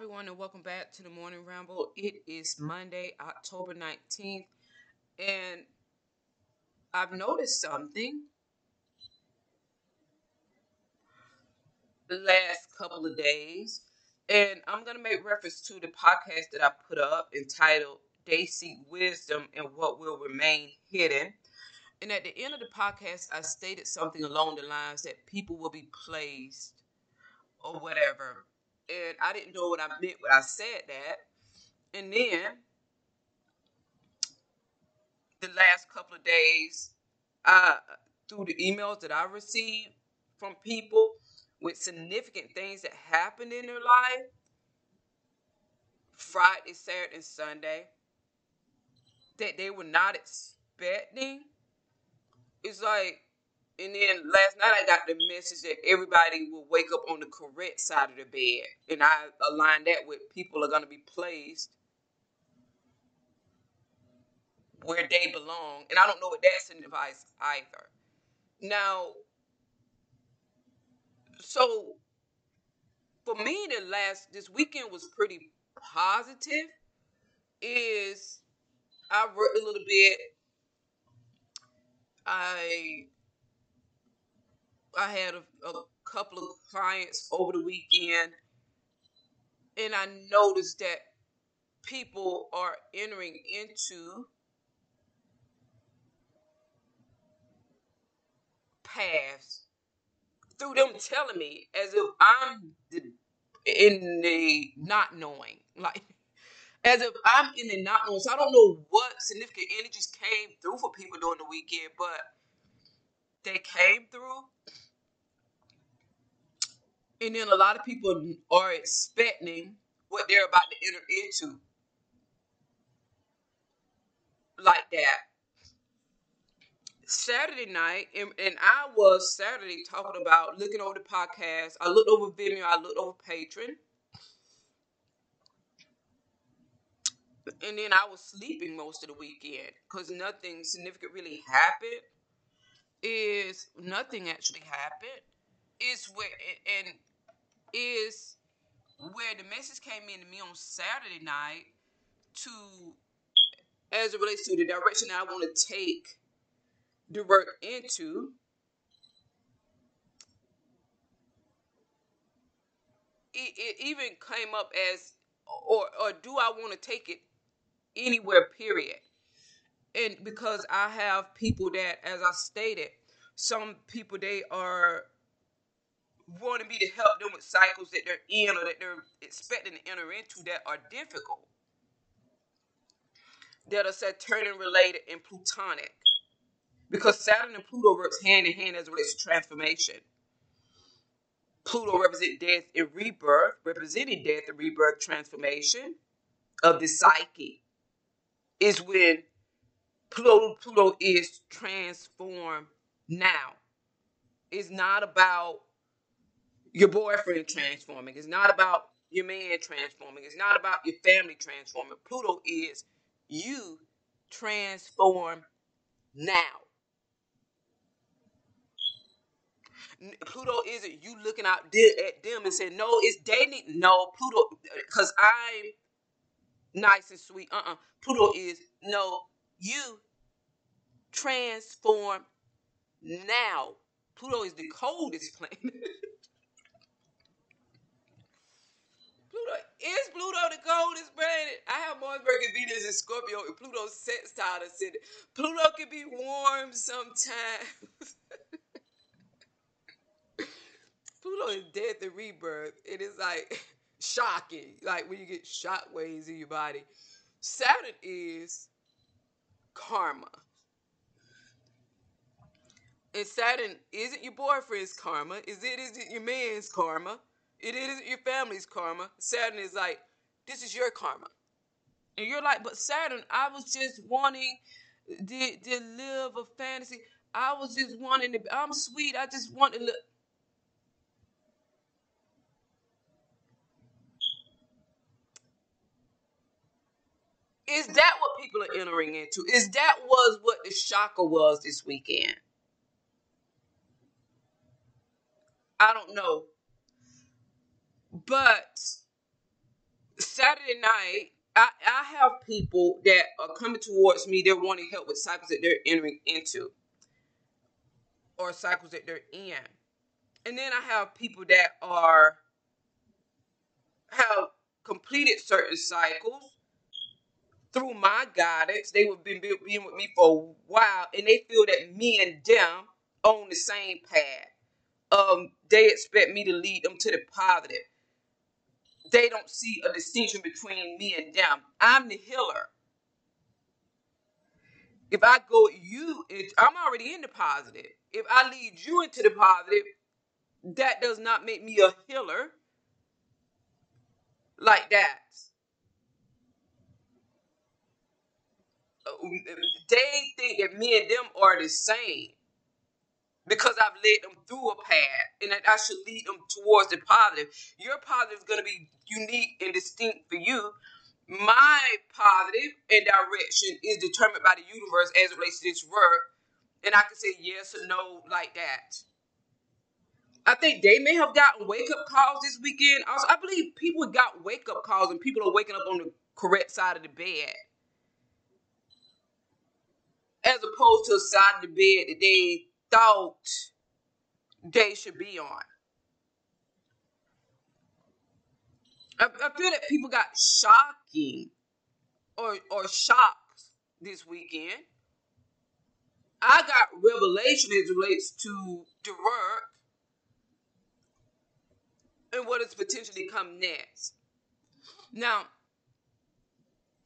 everyone, and welcome back to the Morning Ramble. It is Monday, October 19th, and I've noticed something the last couple of days, and I'm going to make reference to the podcast that I put up entitled They Seek Wisdom and What Will Remain Hidden. And at the end of the podcast, I stated something along the lines that people will be placed or whatever and I didn't know what I meant when I said that. And then the last couple of days, uh, through the emails that I received from people with significant things that happened in their life, Friday, Saturday, and Sunday, that they were not expecting. It's like and then last night I got the message that everybody will wake up on the correct side of the bed. And I aligned that with people are going to be placed where they belong. And I don't know what that signifies either. Now, so for me, the last, this weekend was pretty positive. Is I worked a little bit. I I had a, a couple of clients over the weekend, and I noticed that people are entering into paths through them telling me as if I'm in the not knowing, like as if I'm in the not knowing. So I don't know what significant energies came through for people during the weekend, but they came through and then a lot of people are expecting what they're about to enter into. Like that. Saturday night, and, and I was Saturday talking about looking over the podcast. I looked over Vimeo, I looked over Patreon. And then I was sleeping most of the weekend because nothing significant really happened. Is nothing actually happened. Is where and is where the message came in to me on Saturday night to as it relates to the direction I want to take the work into. It, it even came up as or or do I want to take it anywhere period and because I have people that as I stated some people they are wanting me to help them with cycles that they're in or that they're expecting to enter into that are difficult, that are Saturnian related and Plutonic. Because Saturn and Pluto works hand in hand as it relates to transformation. Pluto represents death and rebirth, representing death and rebirth transformation of the psyche. Is when Pluto, Pluto is transformed now. It's not about your boyfriend transforming. It's not about your man transforming. It's not about your family transforming. Pluto is you transform now. Pluto isn't you looking out at them and saying, no, it's dating. No, Pluto, because I'm nice and sweet. Uh uh Pluto is, no, you transform now. Pluto is the coldest planet. Pluto is Pluto the coldest planet? I have Mars, Mercury, Venus, and Scorpio, and Pluto sextile ascendant. Pluto can be warm sometimes. Pluto is death and rebirth. It is like shocking, like when you get shock waves in your body. Saturn is karma. And Saturn isn't your boyfriend's karma. Is it isn't your man's karma. It isn't your family's karma. Saturn is like, this is your karma. And you're like, but Saturn, I was just wanting to, to live a fantasy. I was just wanting to, I'm sweet. I just want to live. Is that people are entering into? Is that was what the shocker was this weekend? I don't know. But Saturday night, I, I have people that are coming towards me. They're wanting help with cycles that they're entering into or cycles that they're in. And then I have people that are have completed certain cycles through my guidance. They have been being with me for a while, and they feel that me and them on the same path. Um, they expect me to lead them to the positive. They don't see a distinction between me and them. I'm the healer. If I go you, I'm already in the positive. If I lead you into the positive, that does not make me a healer like that. They think that me and them are the same because I've led them through a path and that I should lead them towards the positive. Your positive is going to be unique and distinct for you. My positive and direction is determined by the universe as it relates to this work. And I can say yes or no like that. I think they may have gotten wake up calls this weekend. Also, I believe people got wake up calls and people are waking up on the correct side of the bed. As opposed to a side of the bed that they thought they should be on. I, I feel that people got shocking or or shocked this weekend. I got revelation as relates to the work and what is potentially come next. Now,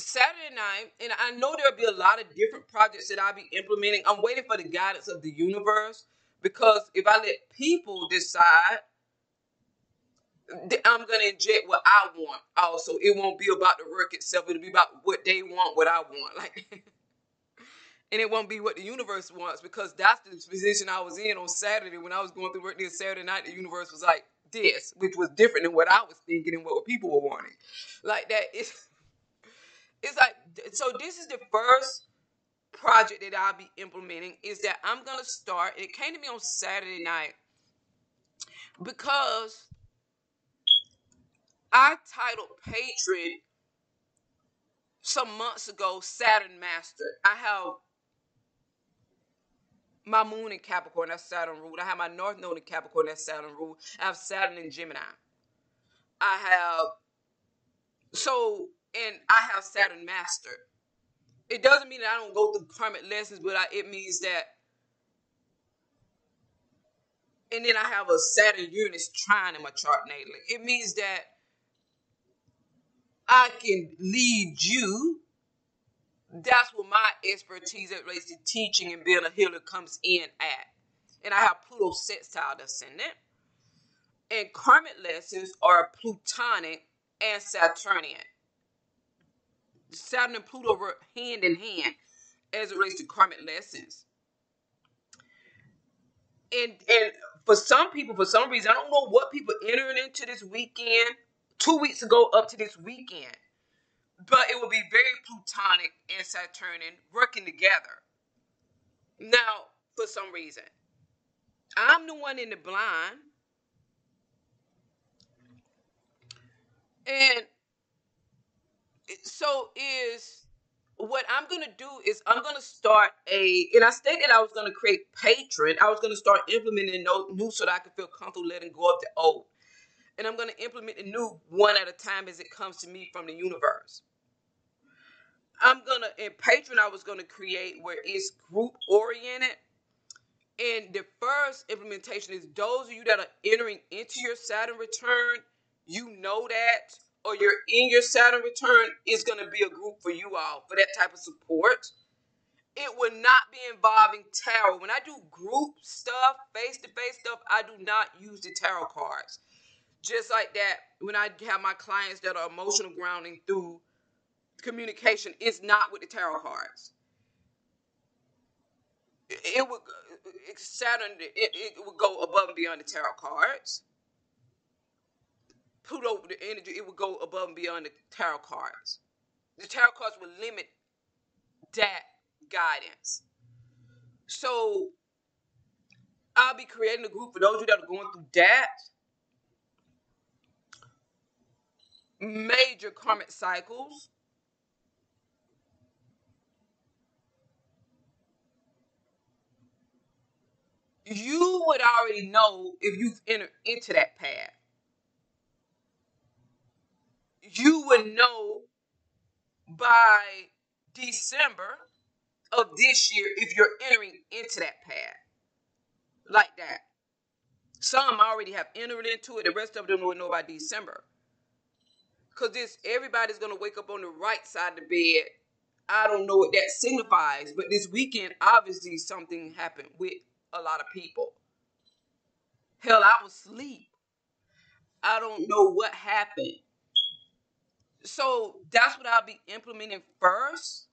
Saturday night, and I know there'll be a lot of different projects that I'll be implementing. I'm waiting for the guidance of the universe because if I let people decide, I'm gonna inject what I want. Also, it won't be about the work itself. It'll be about what they want, what I want. Like, and it won't be what the universe wants because that's the position I was in on Saturday when I was going through work this Saturday night. The universe was like this, which was different than what I was thinking and what people were wanting. Like that. It's it's like so. This is the first project that I'll be implementing. Is that I'm gonna start. It came to me on Saturday night because I titled Patreon some months ago Saturn Master. I have my moon in Capricorn, that's Saturn rule. I have my North Node in Capricorn, that's Saturn rule. I have Saturn in Gemini. I have so and I have Saturn Master. It doesn't mean that I don't go through karmic lessons, but I, it means that. And then I have a Saturn Uranus trine in my chart natally. It means that I can lead you that's what my expertise that relates to teaching and being a healer comes in at. And I have Pluto sextile descendant. And karmic lessons are Plutonic and Saturnian. Saturn and Pluto were hand in hand as it relates to karmic lessons. And and for some people, for some reason, I don't know what people entering into this weekend, two weeks ago up to this weekend but it will be very plutonic and Saturnian working together. Now, for some reason, I'm the one in the blind, and so is what I'm gonna do is I'm gonna start a, and I stated I was gonna create Patreon. I was gonna start implementing no new so that I could feel comfortable letting go of the old, and I'm gonna implement the new one at a time as it comes to me from the universe. I'm gonna in Patreon I was gonna create where it's group oriented. And the first implementation is those of you that are entering into your Saturn return, you know that, or you're in your Saturn return, is gonna be a group for you all for that type of support. It will not be involving tarot. When I do group stuff, face to face stuff, I do not use the tarot cards. Just like that, when I have my clients that are emotional grounding through communication is not with the tarot cards. It, would uh, uh, Saturn. It, it would go above and beyond the tarot cards. Pluto, the energy, it would go above and beyond the tarot cards. The tarot cards would limit that guidance. So I'll be creating a group for those of you that are going through that major karmic cycles. You would already know if you've entered into that path. You would know by December of this year if you're entering into that path. Like that. Some already have entered into it, the rest of them will know by December. Cause this everybody's gonna wake up on the right side of the bed. I don't know what that signifies, but this weekend obviously something happened with a lot of people. Hell, I was asleep. I don't know what happened. So that's what I'll be implementing first.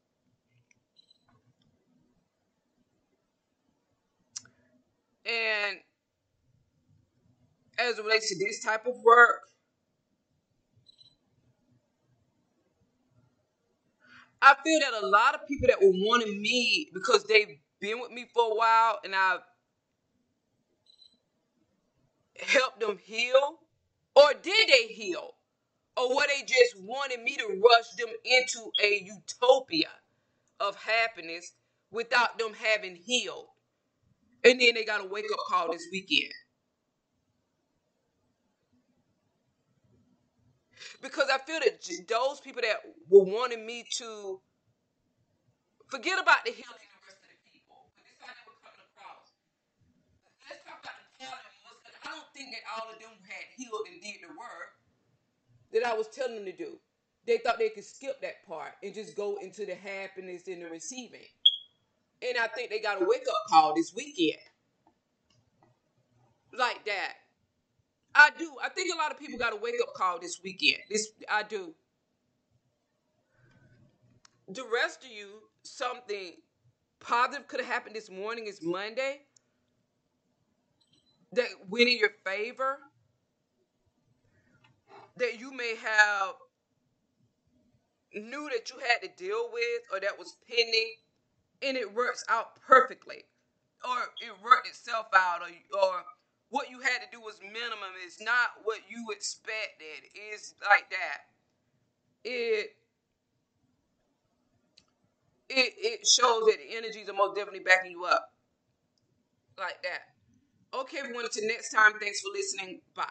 And as it relates to this type of work, I feel that a lot of people that were wanting me because they've been with me for a while and I've helped them heal, or did they heal? Or were they just wanting me to rush them into a utopia of happiness without them having healed? And then they got a wake up call this weekend. because I feel that those people that were wanting me to forget about the healing of the rest of the people. I don't think that all of them had healed and did the work that I was telling them to do. They thought they could skip that part and just go into the happiness and the receiving. And I think they got a wake up call this weekend. Like that. I do. I think a lot of people got a wake up call this weekend. This I do. The rest of you, something positive could have happened this morning. Is Monday that went in your favor. That you may have knew that you had to deal with, or that was pending, and it works out perfectly, or it worked itself out, or or what you had to do was minimum. It's not what you expected. It's like that. It it it shows that the energies are most definitely backing you up. Like that. Okay, everyone, until next time, thanks for listening. Bye.